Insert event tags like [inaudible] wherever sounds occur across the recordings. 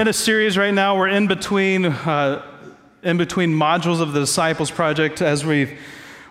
in a series right now. We're in between, uh, in between modules of the Disciples Project as we've,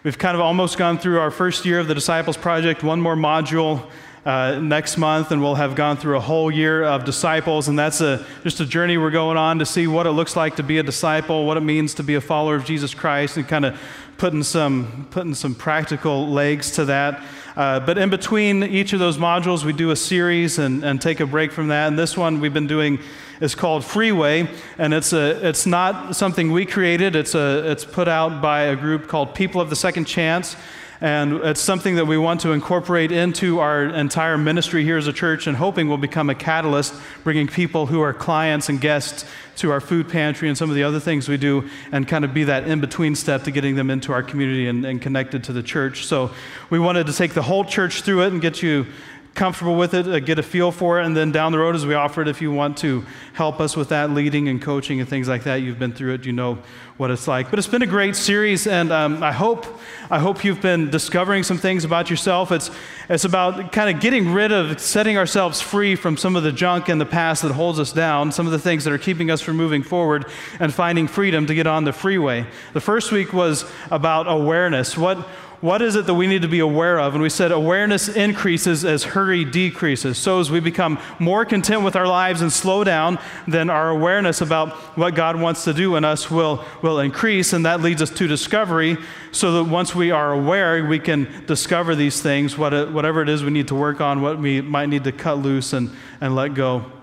we've kind of almost gone through our first year of the Disciples Project, one more module uh, next month, and we'll have gone through a whole year of disciples. And that's a, just a journey we're going on to see what it looks like to be a disciple, what it means to be a follower of Jesus Christ, and kind of putting some, putting some practical legs to that. Uh, but in between each of those modules, we do a series and, and take a break from that. And this one we've been doing is called Freeway, and it's, a, it's not something we created, it's, a, it's put out by a group called People of the Second Chance. And it's something that we want to incorporate into our entire ministry here as a church and hoping will become a catalyst, bringing people who are clients and guests to our food pantry and some of the other things we do and kind of be that in between step to getting them into our community and, and connected to the church. So we wanted to take the whole church through it and get you comfortable with it, uh, get a feel for it, and then down the road as we offer it, if you want to help us with that leading and coaching and things like that, you've been through it, you know what it's like. But it's been a great series, and um, I hope I hope you've been discovering some things about yourself. It's it's about kind of getting rid of setting ourselves free from some of the junk in the past that holds us down, some of the things that are keeping us from moving forward, and finding freedom to get on the freeway. The first week was about awareness. What what is it that we need to be aware of? And we said awareness increases as hurry decreases. So as we become more content with our lives and slow down, then our awareness about what God wants to do in us will, will increase, and that leads us to discovery, so that once we are aware, we can discover these things, what it, whatever it is we need to work on, what we might need to cut loose and, and let go.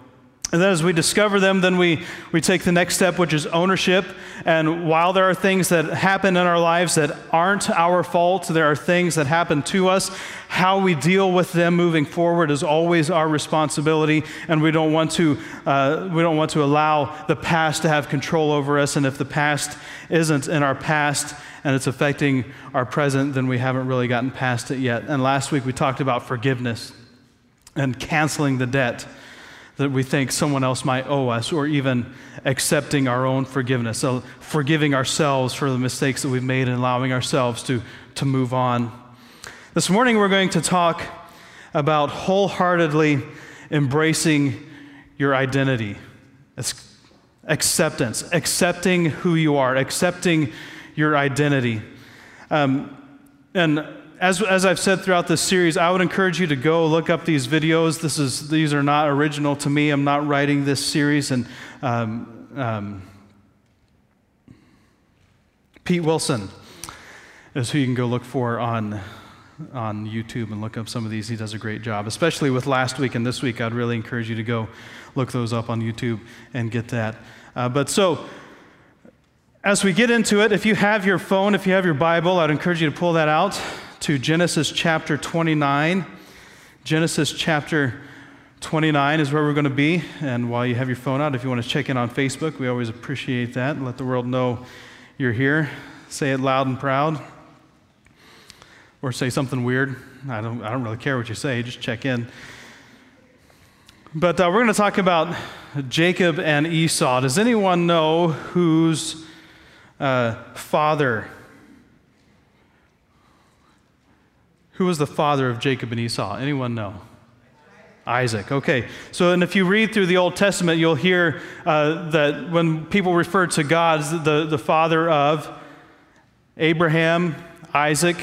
And then as we discover them, then we, we take the next step, which is ownership. And while there are things that happen in our lives that aren't our fault, there are things that happen to us. How we deal with them moving forward is always our responsibility. And we don't want to, uh, we don't want to allow the past to have control over us. And if the past isn't in our past and it's affecting our present, then we haven't really gotten past it yet. And last week we talked about forgiveness and canceling the debt that we think someone else might owe us, or even accepting our own forgiveness. So, forgiving ourselves for the mistakes that we've made and allowing ourselves to, to move on. This morning, we're going to talk about wholeheartedly embracing your identity. It's acceptance, accepting who you are, accepting your identity. Um, and as, as I've said throughout this series, I would encourage you to go look up these videos. This is, these are not original to me. I'm not writing this series. And um, um, Pete Wilson is who you can go look for on, on YouTube and look up some of these. He does a great job, especially with last week and this week. I'd really encourage you to go look those up on YouTube and get that. Uh, but so, as we get into it, if you have your phone, if you have your Bible, I'd encourage you to pull that out to Genesis chapter 29. Genesis chapter 29 is where we're going to be. And while you have your phone out, if you want to check in on Facebook, we always appreciate that. And let the world know you're here. Say it loud and proud. Or say something weird. I don't, I don't really care what you say, just check in. But uh, we're going to talk about Jacob and Esau. Does anyone know whose uh, father Who was the father of Jacob and Esau? Anyone know? Isaac. Okay. So, and if you read through the Old Testament, you'll hear uh, that when people refer to God as the, the father of Abraham, Isaac,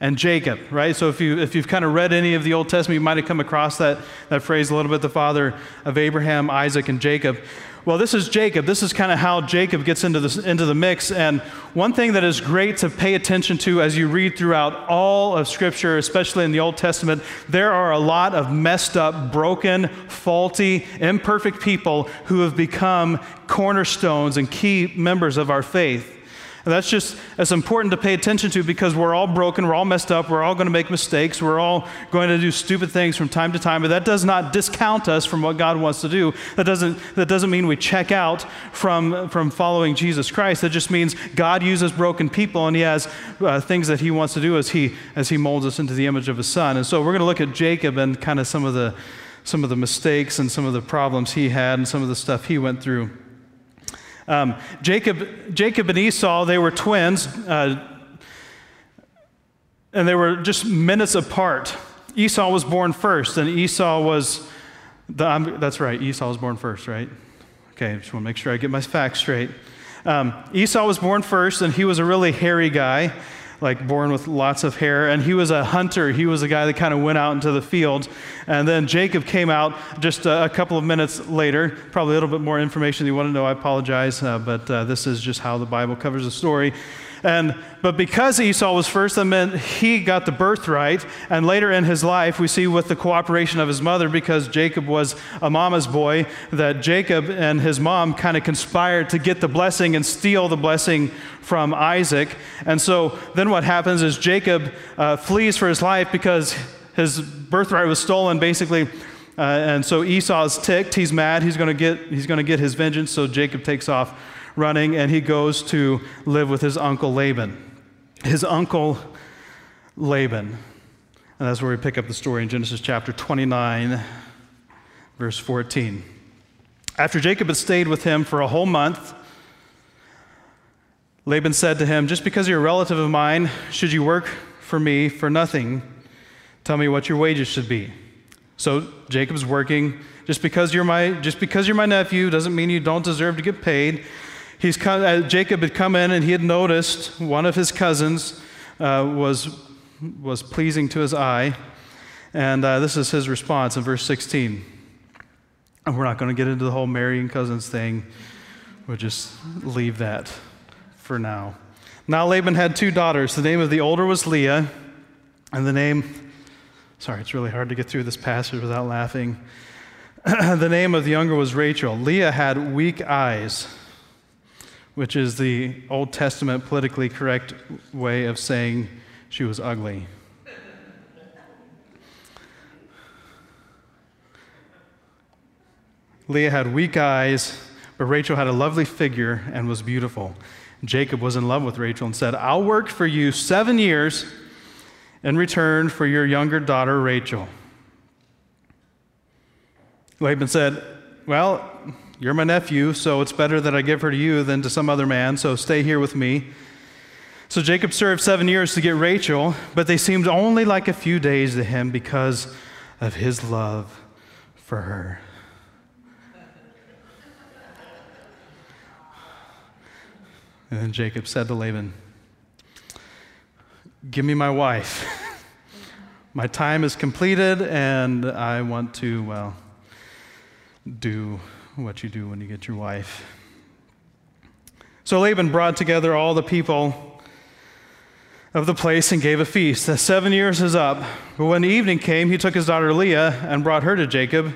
and Jacob, right? So if, you, if you've kind of read any of the Old Testament, you might have come across that, that phrase a little bit the father of Abraham, Isaac, and Jacob. Well, this is Jacob. This is kind of how Jacob gets into, this, into the mix. And one thing that is great to pay attention to as you read throughout all of Scripture, especially in the Old Testament, there are a lot of messed up, broken, faulty, imperfect people who have become cornerstones and key members of our faith. And that's just as important to pay attention to because we're all broken, we're all messed up, we're all going to make mistakes, we're all going to do stupid things from time to time, but that does not discount us from what God wants to do. That doesn't, that doesn't mean we check out from, from following Jesus Christ. That just means God uses broken people and He has uh, things that He wants to do as he, as he molds us into the image of His Son. And so we're going to look at Jacob and kind of some of the, some of the mistakes and some of the problems he had and some of the stuff he went through. Um, Jacob, Jacob and Esau, they were twins, uh, and they were just minutes apart. Esau was born first, and Esau was, the, that's right, Esau was born first, right? Okay, I just want to make sure I get my facts straight. Um, Esau was born first, and he was a really hairy guy, like born with lots of hair. And he was a hunter. He was a guy that kind of went out into the fields. And then Jacob came out just a, a couple of minutes later. Probably a little bit more information you want to know. I apologize, uh, but uh, this is just how the Bible covers the story. And, but because Esau was first, that meant he got the birthright. And later in his life, we see with the cooperation of his mother, because Jacob was a mama's boy, that Jacob and his mom kind of conspired to get the blessing and steal the blessing from Isaac. And so then what happens is Jacob uh, flees for his life because his birthright was stolen, basically. Uh, and so Esau's ticked. He's mad. He's going to get he's going to get his vengeance. So Jacob takes off running and he goes to live with his uncle Laban. His uncle Laban. And that's where we pick up the story in Genesis chapter 29, verse 14. After Jacob had stayed with him for a whole month, Laban said to him, Just because you're a relative of mine, should you work for me for nothing? Tell me what your wages should be. So Jacob's working. Just because you're my, just because you're my nephew doesn't mean you don't deserve to get paid he's come, uh, Jacob had come in and he had noticed one of his cousins uh, was, was pleasing to his eye. And uh, this is his response in verse 16. And we're not going to get into the whole marrying cousins thing. We'll just leave that for now. Now Laban had two daughters. The name of the older was Leah, and the name, sorry, it's really hard to get through this passage without laughing. [clears throat] the name of the younger was Rachel. Leah had weak eyes which is the Old Testament politically correct way of saying she was ugly. Leah had weak eyes, but Rachel had a lovely figure and was beautiful. Jacob was in love with Rachel and said, I'll work for you seven years in return for your younger daughter, Rachel. Laban said, Well, you're my nephew, so it's better that I give her to you than to some other man, so stay here with me. So Jacob served seven years to get Rachel, but they seemed only like a few days to him because of his love for her. And then Jacob said to Laban, Give me my wife. [laughs] my time is completed, and I want to, well, do what you do when you get your wife. So Laban brought together all the people of the place and gave a feast. The seven years is up. But when the evening came, he took his daughter Leah and brought her to Jacob.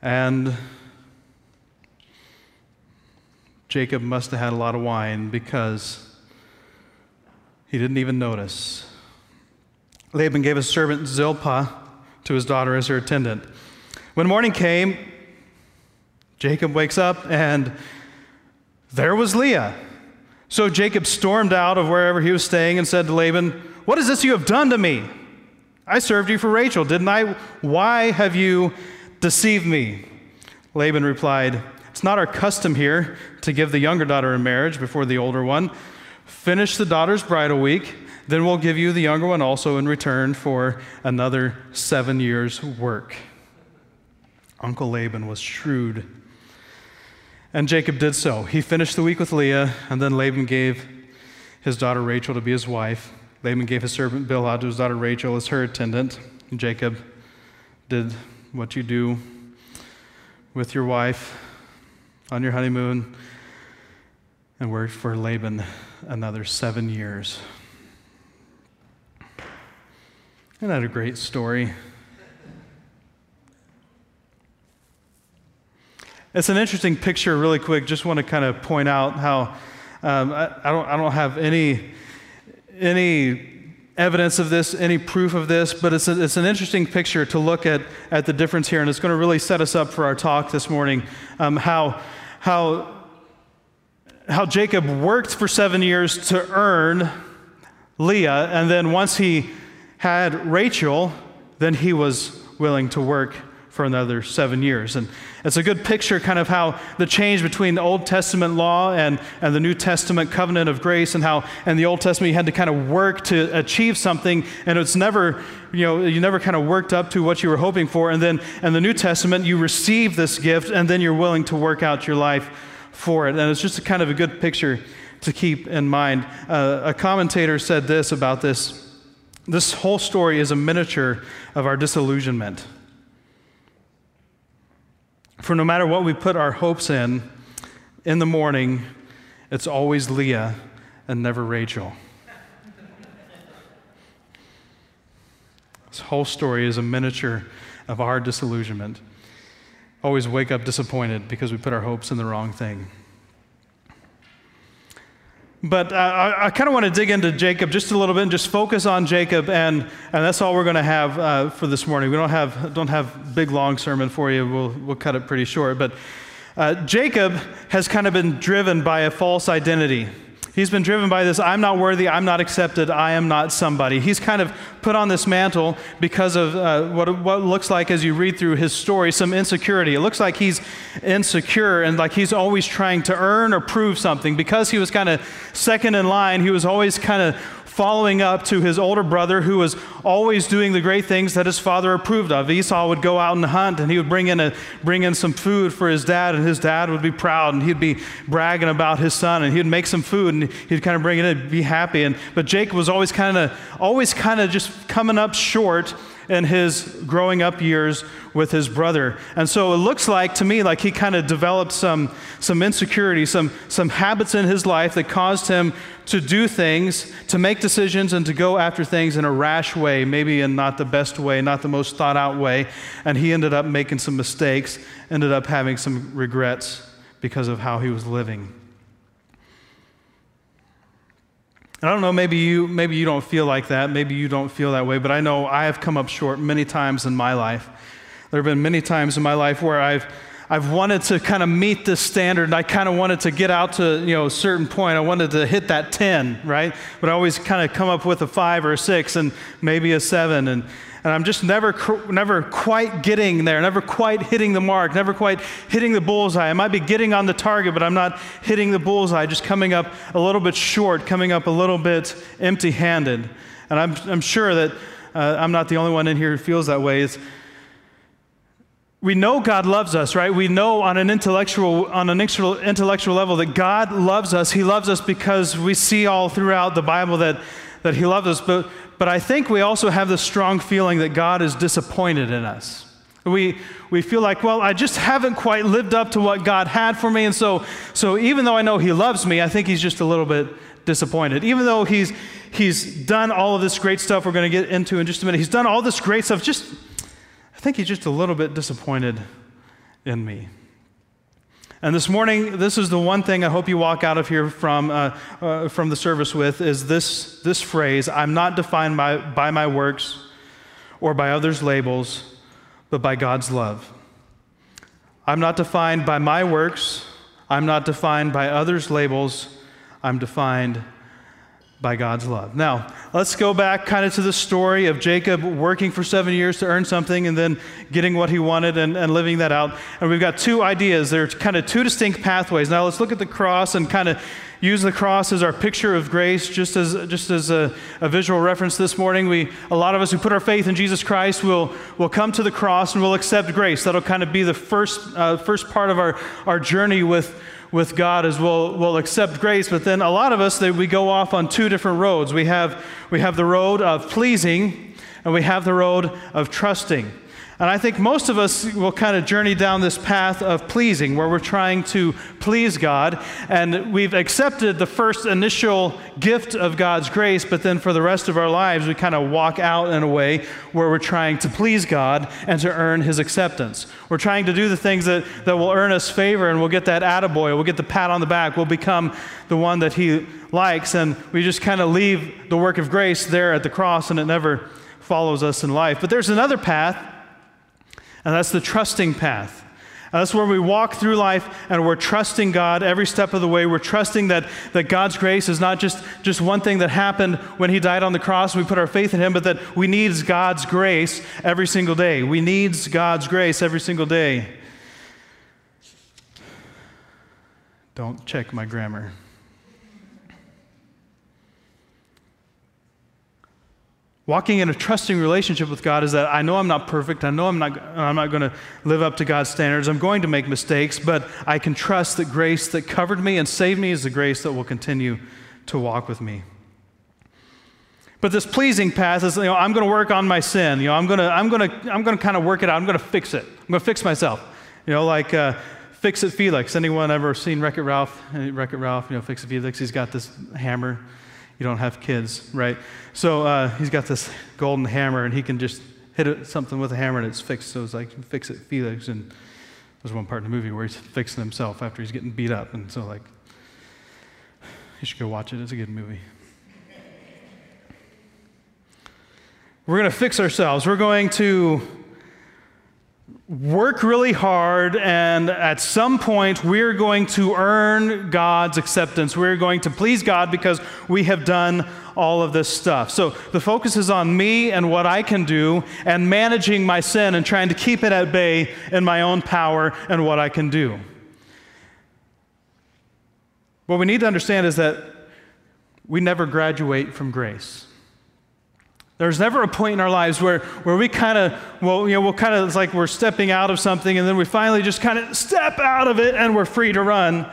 And Jacob must have had a lot of wine because he didn't even notice. Laban gave his servant Zilpah to his daughter as her attendant. When morning came, Jacob wakes up and there was Leah. So Jacob stormed out of wherever he was staying and said to Laban, What is this you have done to me? I served you for Rachel, didn't I? Why have you deceived me? Laban replied, It's not our custom here to give the younger daughter in marriage before the older one. Finish the daughter's bridal week, then we'll give you the younger one also in return for another seven years' work. Uncle Laban was shrewd and Jacob did so. He finished the week with Leah, and then Laban gave his daughter Rachel to be his wife. Laban gave his servant Bilhah to his daughter Rachel as her attendant. And Jacob did what you do with your wife on your honeymoon and worked for Laban another seven years. Isn't that a great story? It's an interesting picture, really quick. Just want to kind of point out how um, I, I, don't, I don't have any, any evidence of this, any proof of this, but it's, a, it's an interesting picture to look at, at the difference here, and it's going to really set us up for our talk this morning. Um, how, how, how Jacob worked for seven years to earn Leah, and then once he had Rachel, then he was willing to work for another seven years. And it's a good picture, kind of how the change between the Old Testament law and, and the New Testament covenant of grace, and how in the Old Testament you had to kind of work to achieve something, and it's never, you know, you never kind of worked up to what you were hoping for. And then in the New Testament, you receive this gift, and then you're willing to work out your life for it. And it's just a kind of a good picture to keep in mind. Uh, a commentator said this about this this whole story is a miniature of our disillusionment. For no matter what we put our hopes in, in the morning, it's always Leah and never Rachel. this whole story is a miniature of our disillusionment. Always wake up disappointed because we put our hopes in the wrong thing. But uh, I, I kind of want to dig into Jacob just a little bit and just focus on Jacob, and, and that's all we're going to have uh, for this morning. We don't have, don't have big, long sermon for you. We'll, we'll cut it pretty short. But uh, Jacob has kind of been driven by a false identity. He's been driven by this I'm not worthy, I'm not accepted, I am not somebody. He's kind of put on this mantle because of uh, what, what looks like, as you read through his story, some insecurity. It looks like he's insecure and like he's always trying to earn or prove something. Because he was kind of second in line, he was always kind of following up to his older brother who was always doing the great things that his father approved of. Esau would go out and hunt and he would bring in, a, bring in some food for his dad, and his dad would be proud and he'd be bragging about his son and he'd make some food and he'd kind of bring it in, be happy. And, but Jacob was always kind of, always kind of just coming up short in his growing up years with his brother. And so it looks like to me like he kind of developed some, some insecurity, some, some habits in his life that caused him to do things, to make decisions, and to go after things in a rash way, maybe in not the best way, not the most thought out way. And he ended up making some mistakes, ended up having some regrets because of how he was living. And I don't know, maybe you, maybe you don't feel like that. Maybe you don't feel that way, but I know I have come up short many times in my life. There have been many times in my life where I've, I've wanted to kind of meet this standard and I kind of wanted to get out to, you know, a certain point. I wanted to hit that 10, right? But I always kind of come up with a five or a six and maybe a seven. And, and I'm just never, never quite getting there, never quite hitting the mark, never quite hitting the bullseye. I might be getting on the target, but I'm not hitting the bullseye, just coming up a little bit short, coming up a little bit empty handed. And I'm, I'm sure that uh, I'm not the only one in here who feels that way. It's, we know God loves us, right? We know on an intellectual on an intellectual level that God loves us. He loves us because we see all throughout the Bible that, that He loves us. But but I think we also have this strong feeling that God is disappointed in us. We, we feel like, well, I just haven't quite lived up to what God had for me. And so, so even though I know He loves me, I think He's just a little bit disappointed. Even though He's, he's done all of this great stuff we're going to get into in just a minute, He's done all this great stuff, just, think He's just a little bit disappointed in me. And this morning, this is the one thing I hope you walk out of here from, uh, uh, from the service with is this, this phrase I'm not defined by, by my works or by others' labels, but by God's love. I'm not defined by my works. I'm not defined by others' labels. I'm defined by God's love. Now, let's go back kind of to the story of Jacob working for seven years to earn something and then getting what he wanted and, and living that out. And we've got two ideas. There are kind of two distinct pathways. Now, let's look at the cross and kind of use the cross as our picture of grace, just as, just as a, a, visual reference this morning. We, a lot of us who put our faith in Jesus Christ will, will come to the cross and will accept grace. That'll kind of be the first, uh, first part of our, our journey with, with God is we'll, we'll accept grace, but then a lot of us, they, we go off on two different roads. We have, we have the road of pleasing, and we have the road of trusting. And I think most of us will kind of journey down this path of pleasing, where we're trying to please God. And we've accepted the first initial gift of God's grace, but then for the rest of our lives, we kind of walk out in a way where we're trying to please God and to earn His acceptance. We're trying to do the things that, that will earn us favor, and we'll get that attaboy, we'll get the pat on the back, we'll become the one that He likes. And we just kind of leave the work of grace there at the cross, and it never follows us in life. But there's another path and that's the trusting path. That's where we walk through life and we're trusting God every step of the way. We're trusting that, that God's grace is not just, just one thing that happened when He died on the cross and we put our faith in Him, but that we need God's grace every single day. We need God's grace every single day. Don't check my grammar. Walking in a trusting relationship with God is that I know I'm not perfect. I know I'm not, I'm not going to live up to God's standards. I'm going to make mistakes, but I can trust that grace that covered me and saved me is the grace that will continue to walk with me. But this pleasing path is, you know, I'm going to work on my sin. You know, I'm going to, I'm going to, I'm going to kind of work it out. I'm going to fix it. I'm going to fix myself. You know, like uh, Fix It Felix. Anyone ever seen Wreck It Ralph? Wreck It Ralph, you know, Fix It Felix. He's got this hammer you don't have kids, right? So uh, he's got this golden hammer, and he can just hit it, something with a hammer and it's fixed. So it's like, fix it, Felix. And there's one part in the movie where he's fixing himself after he's getting beat up. And so, like, you should go watch it. It's a good movie. We're going to fix ourselves. We're going to work really hard, and at some point, we're going to earn God's acceptance. We're going to please God because we have done all of this stuff. So the focus is on me and what I can do, and managing my sin and trying to keep it at bay in my own power and what I can do. What we need to understand is that we never graduate from grace. There's never a point in our lives where, where we kind of, well, you know, we'll kind of, it's like we're stepping out of something and then we finally just kind of step out of it and we're free to run.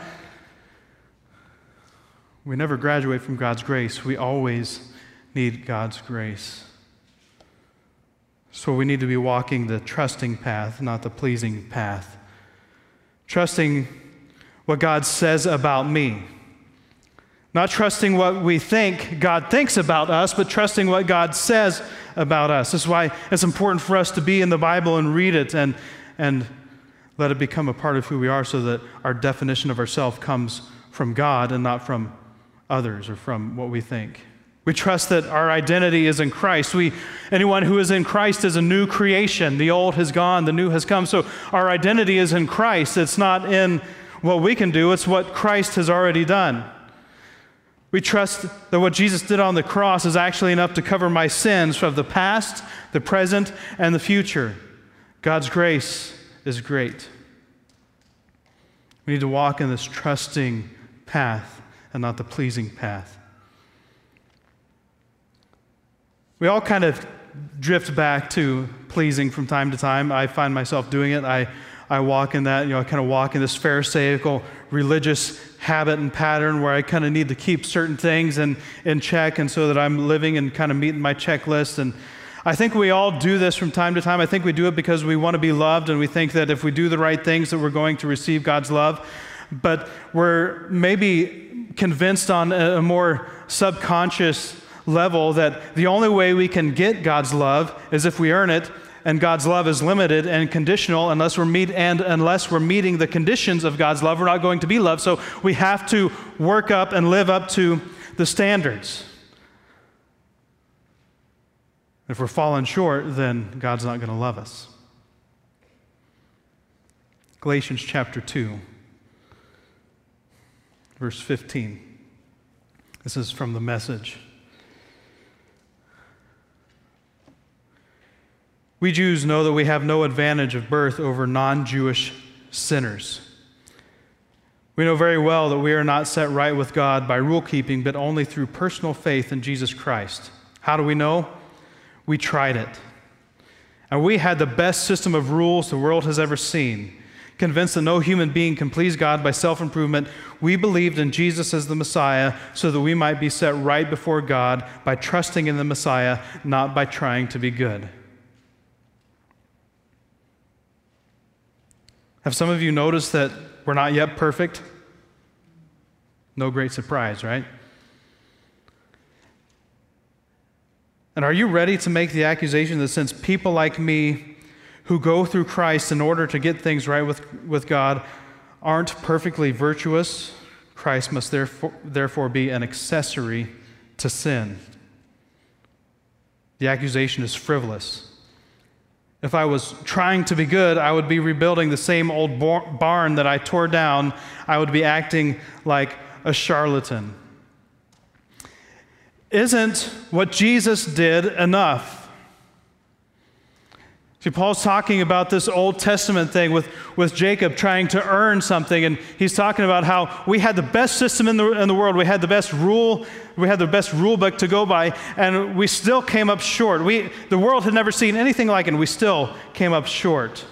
We never graduate from God's grace. We always need God's grace. So we need to be walking the trusting path, not the pleasing path. Trusting what God says about me. Not trusting what we think God thinks about us, but trusting what God says about us. That's why it's important for us to be in the Bible and read it and, and let it become a part of who we are so that our definition of ourselves comes from God and not from others or from what we think. We trust that our identity is in Christ. We, anyone who is in Christ is a new creation. The old has gone, the new has come. So our identity is in Christ. It's not in what we can do, it's what Christ has already done. We trust that what Jesus did on the cross is actually enough to cover my sins of the past, the present, and the future. God's grace is great. We need to walk in this trusting path and not the pleasing path. We all kind of drift back to pleasing from time to time. I find myself doing it. I, I walk in that, you know, I kind of walk in this Pharisaical religious habit and pattern where I kind of need to keep certain things in, in check and so that I'm living and kind of meeting my checklist. And I think we all do this from time to time. I think we do it because we want to be loved and we think that if we do the right things that we're going to receive God's love. But we're maybe convinced on a more subconscious level that the only way we can get God's love is if we earn it and God's love is limited and conditional unless we're meet and unless we're meeting the conditions of God's love, we're not going to be loved. So we have to work up and live up to the standards. If we're falling short, then God's not going to love us. Galatians chapter 2, verse 15. This is from the message. We Jews know that we have no advantage of birth over non Jewish sinners. We know very well that we are not set right with God by rule keeping, but only through personal faith in Jesus Christ. How do we know? We tried it. And we had the best system of rules the world has ever seen. Convinced that no human being can please God by self improvement, we believed in Jesus as the Messiah so that we might be set right before God by trusting in the Messiah, not by trying to be good. Have some of you noticed that we're not yet perfect? No great surprise, right? And are you ready to make the accusation that since people like me who go through Christ in order to get things right with, with God aren't perfectly virtuous, Christ must therefore, therefore be an accessory to sin? The accusation is frivolous. If I was trying to be good, I would be rebuilding the same old barn that I tore down. I would be acting like a charlatan. Isn't what Jesus did enough? See, Paul's talking about this Old Testament thing with, with Jacob trying to earn something, and he's talking about how we had the best system in the, in the world. We had the best rule, we had the best rule book to go by, and we still came up short. We, the world had never seen anything like it, and we still came up short.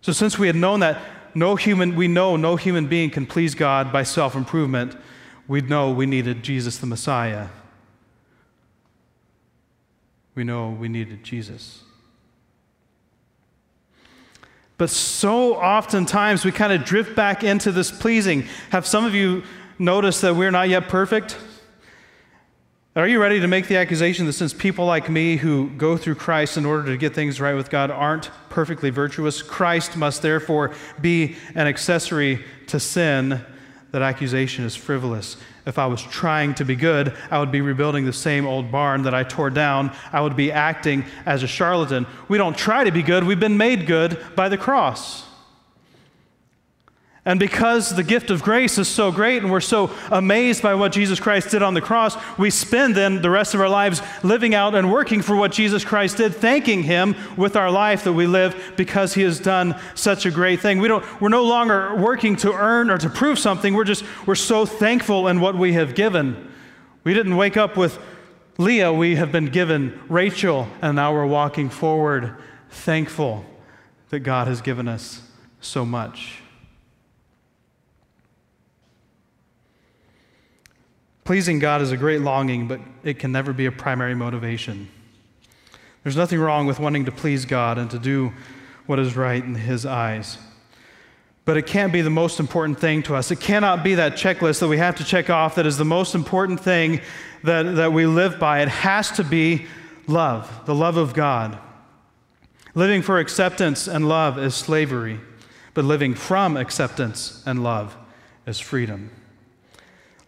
So, since we had known that no human, we know no human being can please God by self improvement, we know we needed Jesus the Messiah we know we needed Jesus. But so oftentimes we kind of drift back into this pleasing. Have some of you noticed that we're not yet perfect? Are you ready to make the accusation that since people like me who go through Christ in order to get things right with God aren't perfectly virtuous, Christ must therefore be an accessory to sin? That accusation is frivolous. If I was trying to be good, I would be rebuilding the same old barn that I tore down. I would be acting as a charlatan. We don't try to be good, we've been made good by the cross. And because the gift of grace is so great and we're so amazed by what Jesus Christ did on the cross, we spend then the rest of our lives living out and working for what Jesus Christ did, thanking Him with our life that we live because He has done such a great thing. We don't, we're no longer working to earn or to prove something. We're just, we're so thankful in what we have given. We didn't wake up with Leah, we have been given Rachel, and now we're walking forward thankful that God has given us so much. Pleasing God is a great longing, but it can never be a primary motivation. There's nothing wrong with wanting to please God and to do what is right in His eyes. But it can't be the most important thing to us. It cannot be that checklist that we have to check off that is the most important thing that, that we live by. It has to be love, the love of God. Living for acceptance and love is slavery, but living from acceptance and love is freedom.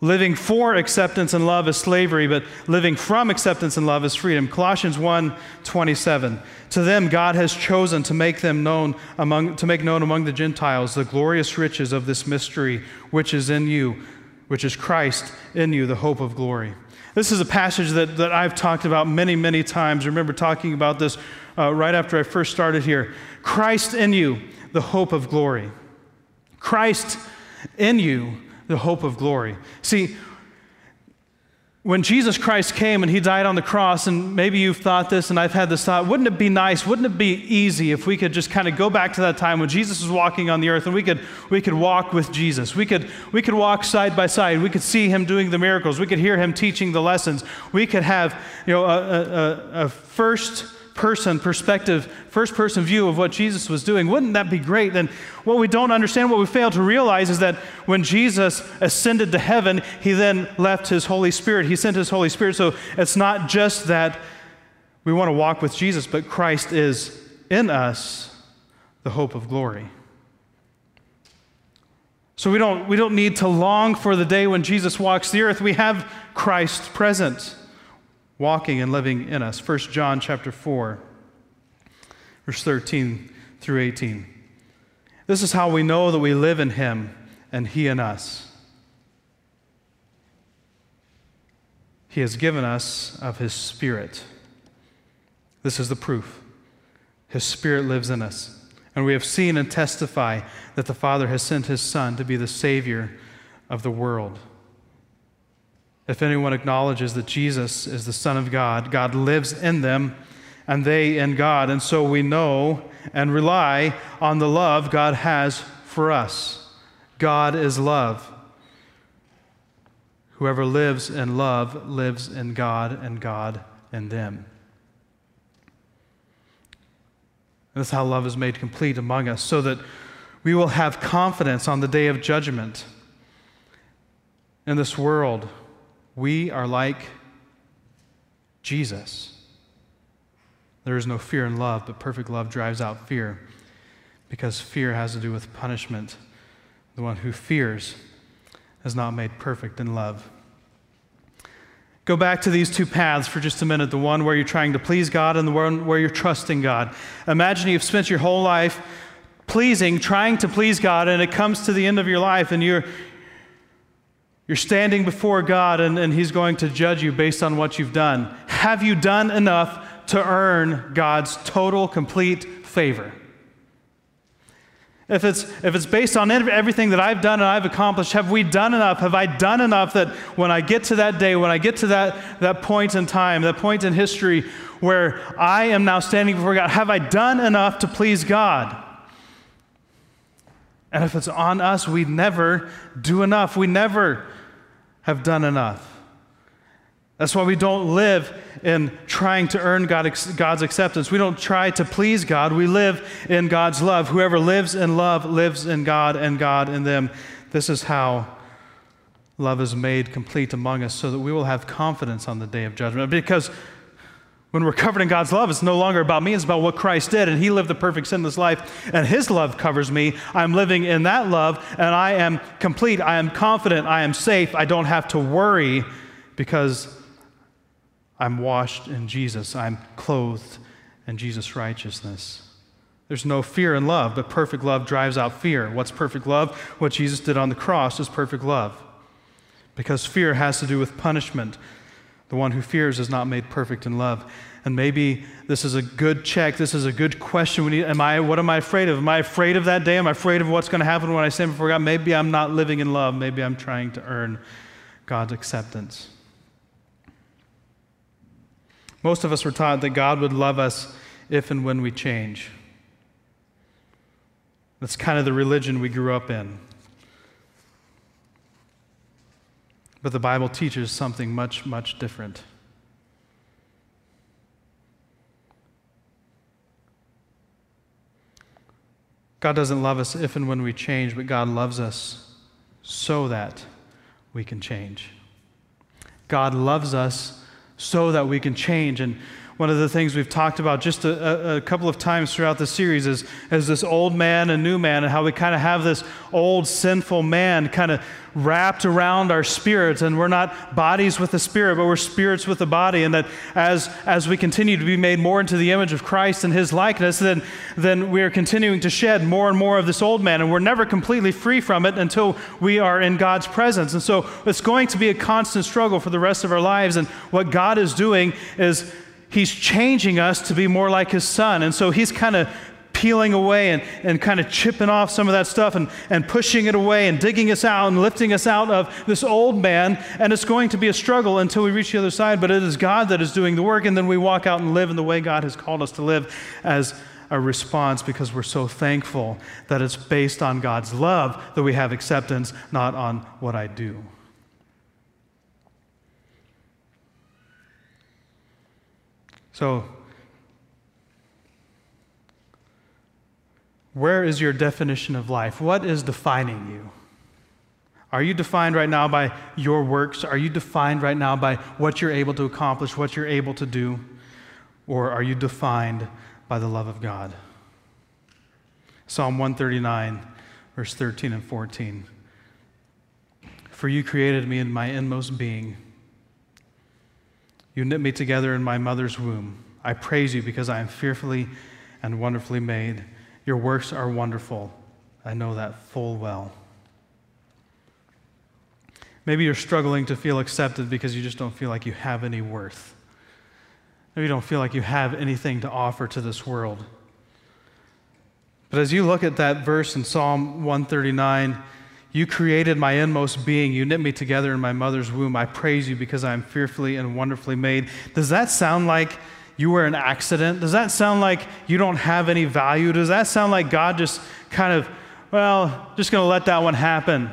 Living for acceptance and love is slavery, but living from acceptance and love is freedom. Colossians 1 27. To them God has chosen to make them known among to make known among the Gentiles the glorious riches of this mystery which is in you, which is Christ in you, the hope of glory. This is a passage that, that I've talked about many, many times. I remember talking about this uh, right after I first started here. Christ in you, the hope of glory. Christ in you, the hope of glory. See, when Jesus Christ came and he died on the cross, and maybe you've thought this, and I've had this thought, wouldn't it be nice, wouldn't it be easy if we could just kind of go back to that time when Jesus was walking on the earth and we could, we could walk with Jesus? We could, we could walk side by side. We could see him doing the miracles. We could hear him teaching the lessons. We could have you know, a, a, a first person perspective, first person view of what Jesus was doing. Wouldn't that be great? Then what we don't understand, what we fail to realize is that when Jesus ascended to heaven, he then left his Holy Spirit. He sent his Holy Spirit. So it's not just that we want to walk with Jesus, but Christ is in us the hope of glory. So we don't, we don't need to long for the day when Jesus walks the earth. We have Christ present walking and living in us. 1 John chapter 4, verse 13 through 18. This is how we know that we live in him and he in us. He has given us of his spirit. This is the proof. His spirit lives in us. And we have seen and testify that the Father has sent his Son to be the Savior of the world. If anyone acknowledges that Jesus is the Son of God, God lives in them and they in God. And so we know and rely on the love God has for us. God is love. Whoever lives in love lives in God and God in them. And that's how love is made complete among us, so that we will have confidence on the day of judgment in this world we are like Jesus. There is no fear in love, but perfect love drives out fear because fear has to do with punishment. The one who fears is not made perfect in love. Go back to these two paths for just a minute the one where you're trying to please God and the one where you're trusting God. Imagine you've spent your whole life pleasing, trying to please God, and it comes to the end of your life and you're, you're standing before God and, and He's going to judge you based on what you've done. Have you done enough to earn God's total, complete favor? If it's, if it's based on everything that I've done and I've accomplished, have we done enough? Have I done enough that when I get to that day, when I get to that, that point in time, that point in history where I am now standing before God, have I done enough to please God? And if it's on us, we never do enough. We never have done enough. That's why we don't live in trying to earn God, God's acceptance. We don't try to please God. We live in God's love. Whoever lives in love lives in God and God in them. This is how love is made complete among us so that we will have confidence on the day of judgment. Because when we're covered in God's love, it's no longer about me, it's about what Christ did. And He lived the perfect sinless life, and His love covers me. I'm living in that love, and I am complete. I am confident. I am safe. I don't have to worry because I'm washed in Jesus. I'm clothed in Jesus' righteousness. There's no fear in love, but perfect love drives out fear. What's perfect love? What Jesus did on the cross is perfect love. Because fear has to do with punishment. The one who fears is not made perfect in love. And maybe this is a good check. This is a good question. We need, am I, what am I afraid of? Am I afraid of that day? Am I afraid of what's going to happen when I stand before God? Maybe I'm not living in love. Maybe I'm trying to earn God's acceptance. Most of us were taught that God would love us if and when we change. That's kind of the religion we grew up in. But the Bible teaches something much, much different. God doesn't love us if and when we change, but God loves us so that we can change. God loves us so that we can change. And one of the things we've talked about just a, a, couple of times throughout the series is, is this old man and new man, and how we kind of have this old sinful man kind of wrapped around our spirits, and we're not bodies with the spirit, but we're spirits with the body. And that as, as we continue to be made more into the image of Christ and his likeness, then, then we are continuing to shed more and more of this old man, and we're never completely free from it until we are in God's presence. And so it's going to be a constant struggle for the rest of our lives. And what God is doing is he's changing us to be more like his son. And so he's kind of peeling away and, and kind of chipping off some of that stuff and, and pushing it away and digging us out and lifting us out of this old man. And it's going to be a struggle until we reach the other side, but it is God that is doing the work. And then we walk out and live in the way God has called us to live as a response because we're so thankful that it's based on God's love that we have acceptance, not on what I do. So, where is your definition of life? What is defining you? Are you defined right now by your works? Are you defined right now by what you're able to accomplish, what you're able to do? Or are you defined by the love of God? Psalm 139, verse 13 and 14. For you created me in my inmost being. You knit me together in my mother's womb. I praise you because I am fearfully and wonderfully made. Your works are wonderful. I know that full well. Maybe you're struggling to feel accepted because you just don't feel like you have any worth. Maybe you don't feel like you have anything to offer to this world. But as you look at that verse in Psalm 139, you created my inmost being. You knit me together in my mother's womb. I praise you because I am fearfully and wonderfully made. Does that sound like you were an accident? Does that sound like you don't have any value? Does that sound like God just kind of, well, just going to let that one happen?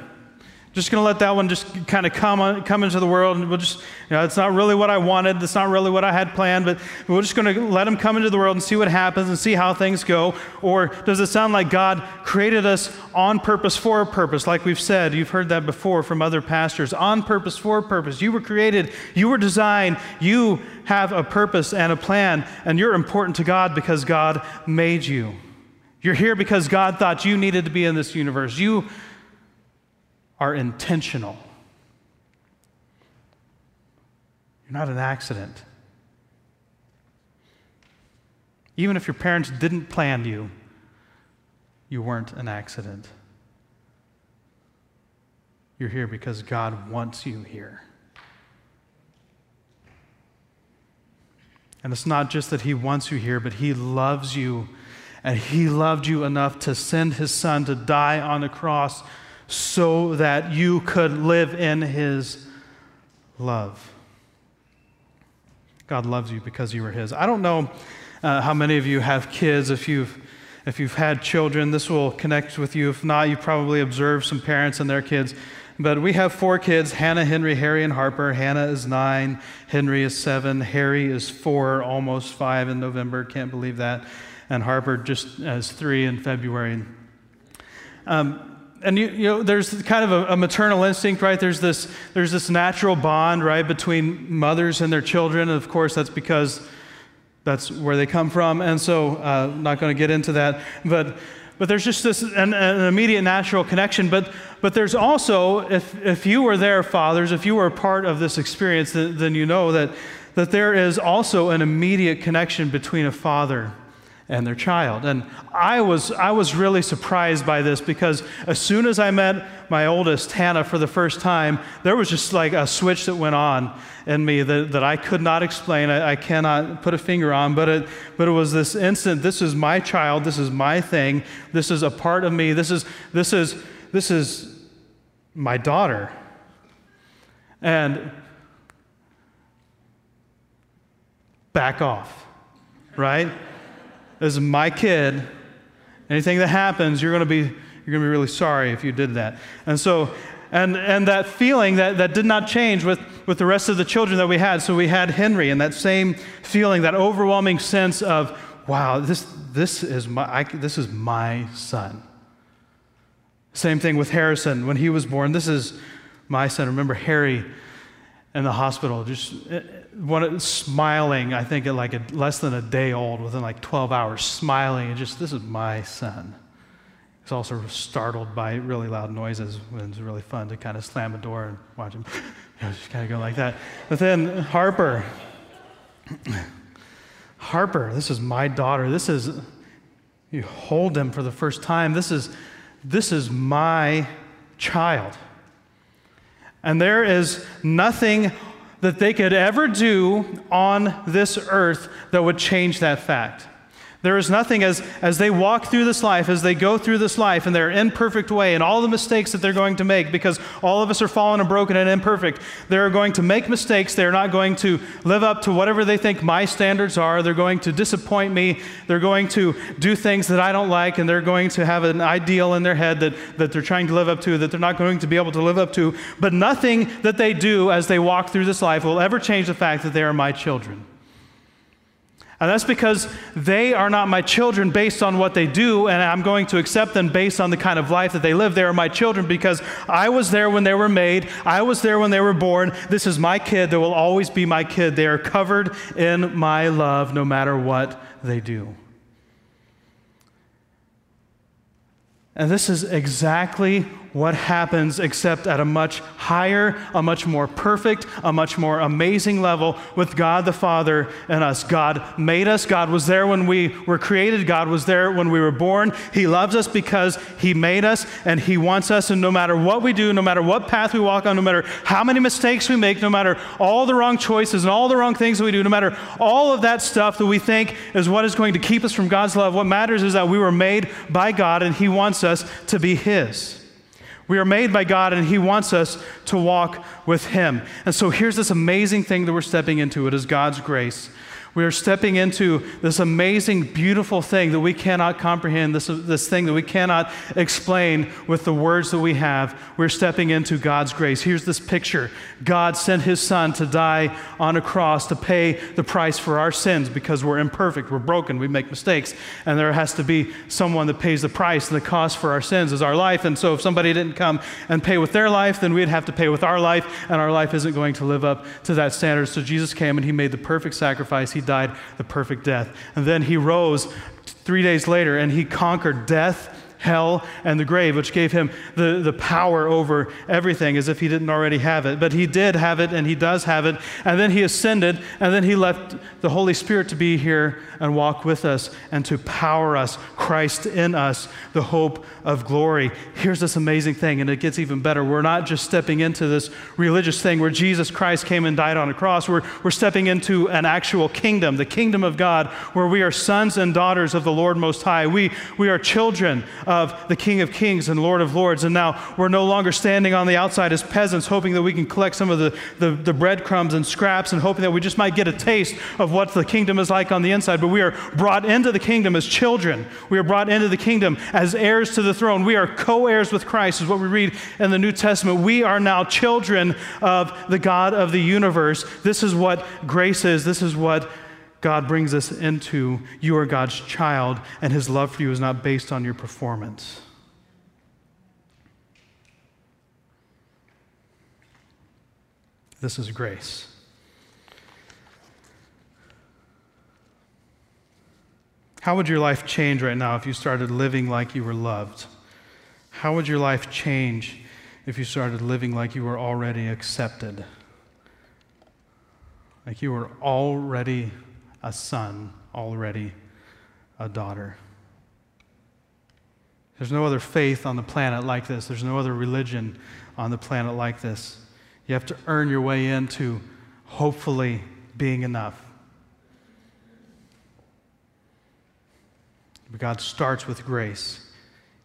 Just going to let that one just kind of come, on, come into the world and we'll just, you know, it's not really what I wanted. It's not really what I had planned, but we're just going to let them come into the world and see what happens and see how things go. Or does it sound like God created us on purpose for a purpose? Like we've said, you've heard that before from other pastors on purpose for a purpose. You were created, you were designed, you have a purpose and a plan, and you're important to God because God made you. You're here because God thought you needed to be in this universe. You are intentional. You're not an accident. Even if your parents didn't plan you, you weren't an accident. You're here because God wants you here. And it's not just that He wants you here, but He loves you. And He loved you enough to send His Son to die on the cross so that you could live in His love. God loves you because you were His. I don't know uh, how many of you have kids. If you've, if you've had children, this will connect with you. If not, you probably observed some parents and their kids. But we have four kids Hannah, Henry, Harry, and Harper. Hannah is nine, Henry is seven, Harry is four, almost five in November. Can't believe that. And Harper just as three in February. Um, and you, you, know, there's kind of a, a, maternal instinct, right? There's this, there's this natural bond, right, between mothers and their children. And of course, that's because that's where they come from. And so, uh, not going to get into that. But, but there's just this an, an, immediate natural connection. But, but there's also, if, if you were there, fathers, if you were a part of this experience, then, then you know that, that there is also an immediate connection between a father and their child. And I was, I was really surprised by this because as soon as I met my oldest, Hannah, for the first time, there was just like a switch that went on in me that, that I could not explain. I, I cannot put a finger on, but it, but it was this instant this is my child, this is my thing, this is a part of me, this is, this is, this is my daughter. And back off, right? This is my kid. Anything that happens, you're going to be, you're going to be really sorry if you did that. And so, and, and that feeling that, that did not change with, with the rest of the children that we had. So we had Henry, and that same feeling, that overwhelming sense of, wow, this, this, is, my, I, this is my son. Same thing with Harrison when he was born. This is my son. Remember Harry in the hospital, just uh, one, smiling, I think, at like a, less than a day old, within like 12 hours, smiling, and just, this is my son. He's also startled by really loud noises when it's really fun to kind of slam a door and watch him [laughs] you know, just kind of go like that. But then Harper, [clears throat] Harper, this is my daughter. This is, you hold him for the first time. This is, this is my child. And there is nothing that they could ever do on this earth that would change that fact. There is nothing as, as they walk through this life, as they go through this life in their imperfect way, and all the mistakes that they're going to make, because all of us are fallen and broken and imperfect. They're going to make mistakes. They're not going to live up to whatever they think my standards are. They're going to disappoint me. They're going to do things that I don't like, and they're going to have an ideal in their head that, that they're trying to live up to that they're not going to be able to live up to. But nothing that they do as they walk through this life will ever change the fact that they are my children. And that's because they are not my children based on what they do, and I'm going to accept them based on the kind of life that they live. They are my children because I was there when they were made, I was there when they were born. This is my kid that will always be my kid. They are covered in my love no matter what they do. And this is exactly what happens except at a much higher, a much more perfect, a much more amazing level with God the Father and us. God made us. God was there when we were created. God was there when we were born. He loves us because He made us and He wants us. And no matter what we do, no matter what path we walk on, no matter how many mistakes we make, no matter all the wrong choices and all the wrong things that we do, no matter all of that stuff that we think is what is going to keep us from God's love, what matters is that we were made by God and He wants us to be His. We are made by God, and He wants us to walk with Him. And so here's this amazing thing that we're stepping into it is God's grace. We are stepping into this amazing, beautiful thing that we cannot comprehend, this, this thing that we cannot explain with the words that we have. We're stepping into God's grace. Here's this picture God sent his son to die on a cross to pay the price for our sins because we're imperfect, we're broken, we make mistakes, and there has to be someone that pays the price, and the cost for our sins is our life. And so if somebody didn't come and pay with their life, then we'd have to pay with our life, and our life isn't going to live up to that standard. So Jesus came and he made the perfect sacrifice. He died the perfect death. And then he rose three days later and he conquered death hell and the grave, which gave him the, the power over everything as if he didn't already have it. But he did have it, and he does have it. And then he ascended, and then he left the Holy Spirit to be here and walk with us and to power us, Christ in us, the hope of glory. Here's this amazing thing, and it gets even better. We're not just stepping into this religious thing where Jesus Christ came and died on a cross, we're, we're stepping into an actual kingdom, the kingdom of God, where we are sons and daughters of the Lord Most High. We, we are children of the King of Kings and Lord of Lords, and now we're no longer standing on the outside as peasants, hoping that we can collect some of the, the, the breadcrumbs and scraps and hoping that we just might get a taste of what the kingdom is like on the inside. But we are brought into the kingdom as children. We are brought into the kingdom as heirs to the throne. We are co heirs with Christ, is what we read in the New Testament. We are now children of the God of the universe. This is what grace is. This is what God brings us into. You are God's child, and his love for you is not based on your performance. This is grace. How would your life change right now if you started living like you were loved? How would your life change if you started living like you were already accepted? Like you were already a son, already a daughter. There's no other faith on the planet like this. There's no other religion on the planet like this. You have to earn your way into hopefully being enough. But God starts with grace.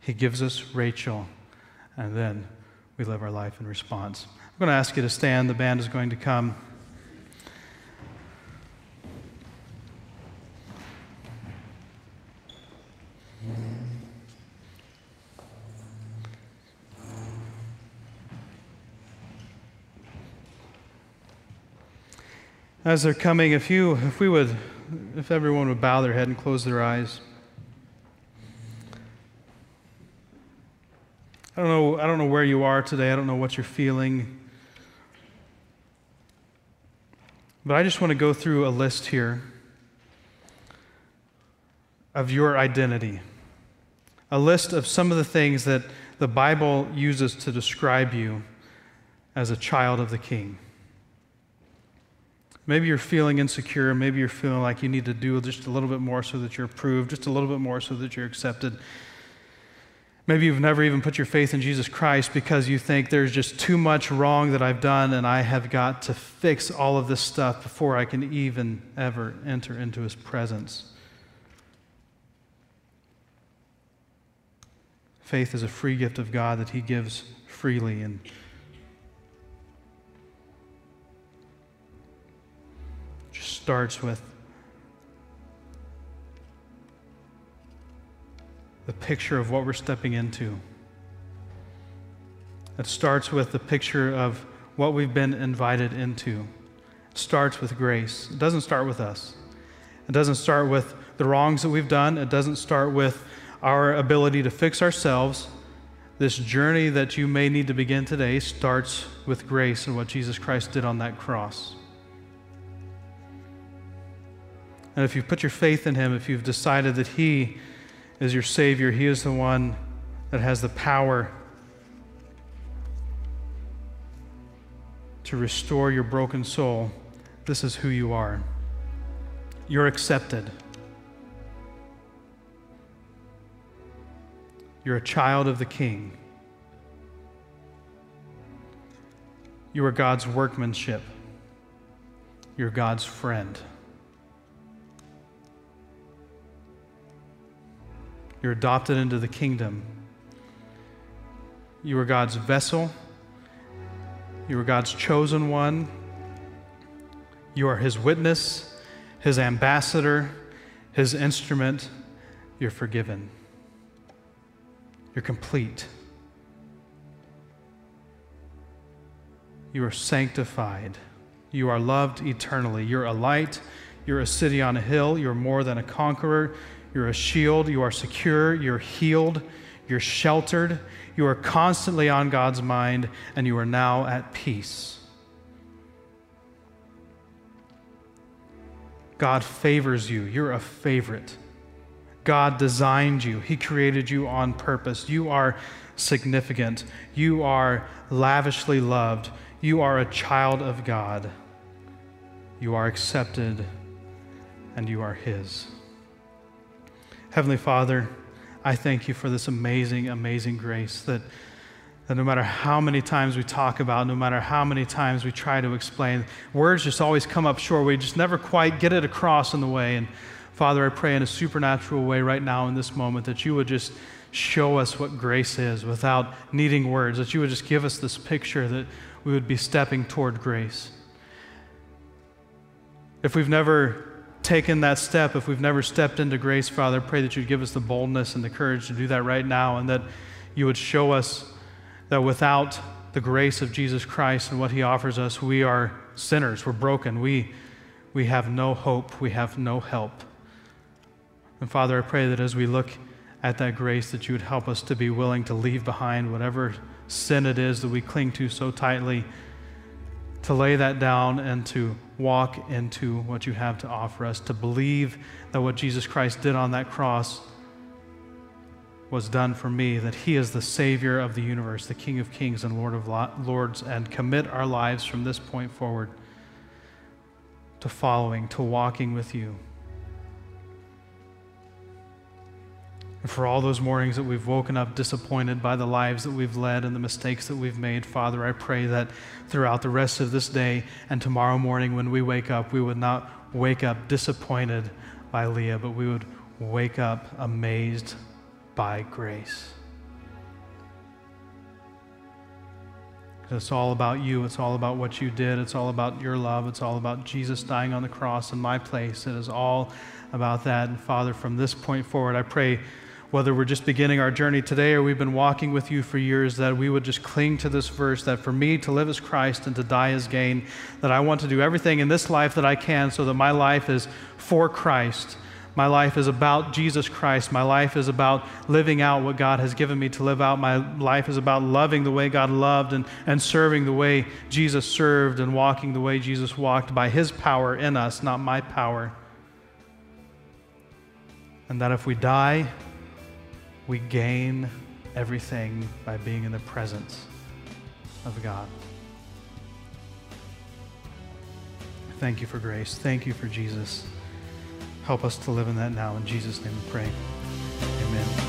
He gives us Rachel, and then we live our life in response. I'm going to ask you to stand. The band is going to come. As they're coming, if you, if we would, if everyone would bow their head and close their eyes. I don't know, I don't know where you are today. I don't know what you're feeling. But I just want to go through a list here of your identity. A list of some of the things that the Bible uses to describe you as a child of the King. Maybe you're feeling insecure. Maybe you're feeling like you need to do just a little bit more so that you're approved, just a little bit more so that you're accepted. Maybe you've never even put your faith in Jesus Christ because you think there's just too much wrong that I've done and I have got to fix all of this stuff before I can even ever enter into his presence. Faith is a free gift of God that he gives freely and just starts with the picture of what we're stepping into. It starts with the picture of what we've been invited into. It starts with grace. It doesn't start with us. It doesn't start with the wrongs that we've done. It doesn't start with our ability to fix ourselves. This journey that you may need to begin today starts with grace and what Jesus Christ did on that cross. And if you've put your faith in Him, if you've decided that He is your Savior, He is the one that has the power to restore your broken soul, this is who you are. You're accepted. You're a child of the King. You are God's workmanship. You're God's friend. You're adopted into the kingdom. You are God's vessel. You are God's chosen one. You are His witness, His ambassador, His instrument. You're forgiven. You're complete. You are sanctified. You are loved eternally. You're a light. You're a city on a hill. You're more than a conqueror. You're a shield. You are secure. You're healed. You're sheltered. You are constantly on God's mind, and you are now at peace. God favors you. You're a favorite. God designed you, He created you on purpose. You are significant, you are lavishly loved, you are a child of God, you are accepted, and you are His. Heavenly Father, I thank you for this amazing, amazing grace that, that no matter how many times we talk about, no matter how many times we try to explain, words just always come up short. We just never quite get it across in the way. And Father, I pray in a supernatural way right now in this moment that you would just show us what grace is without needing words, that you would just give us this picture that we would be stepping toward grace. If we've never taken that step, if we've never stepped into grace, Father, I pray that you'd give us the boldness and the courage to do that right now, and that you would show us that without the grace of Jesus Christ and what he offers us, we are sinners, we're broken, we, we have no hope, we have no help. And Father, I pray that as we look at that grace, that you would help us to be willing to leave behind whatever sin it is that we cling to so tightly, to lay that down and to walk into what you have to offer us, to believe that what Jesus Christ did on that cross was done for me, that He is the Savior of the universe, the King of kings and Lord of lords, and commit our lives from this point forward to following, to walking with you. And for all those mornings that we've woken up disappointed by the lives that we've led and the mistakes that we've made, Father, I pray that throughout the rest of this day and tomorrow morning when we wake up, we would not wake up disappointed by Leah, but we would wake up amazed by grace. It's all about you. It's all about what you did. It's all about your love. It's all about Jesus dying on the cross in my place. It is all about that. And Father, from this point forward, I pray whether we're just beginning our journey today or we've been walking with you for years, that we would just cling to this verse that for me to live as Christ and to die as gain, that I want to do everything in this life that I can so that my life is for Christ. My life is about Jesus Christ. My life is about living out what God has given me to live out. My life is about loving the way God loved and, and serving the way Jesus served and walking the way Jesus walked by His power in us, not my power. And that if we die, we gain everything by being in the presence of God. Thank you for grace. Thank you for Jesus. Help us to live in that now. In Jesus' name we pray.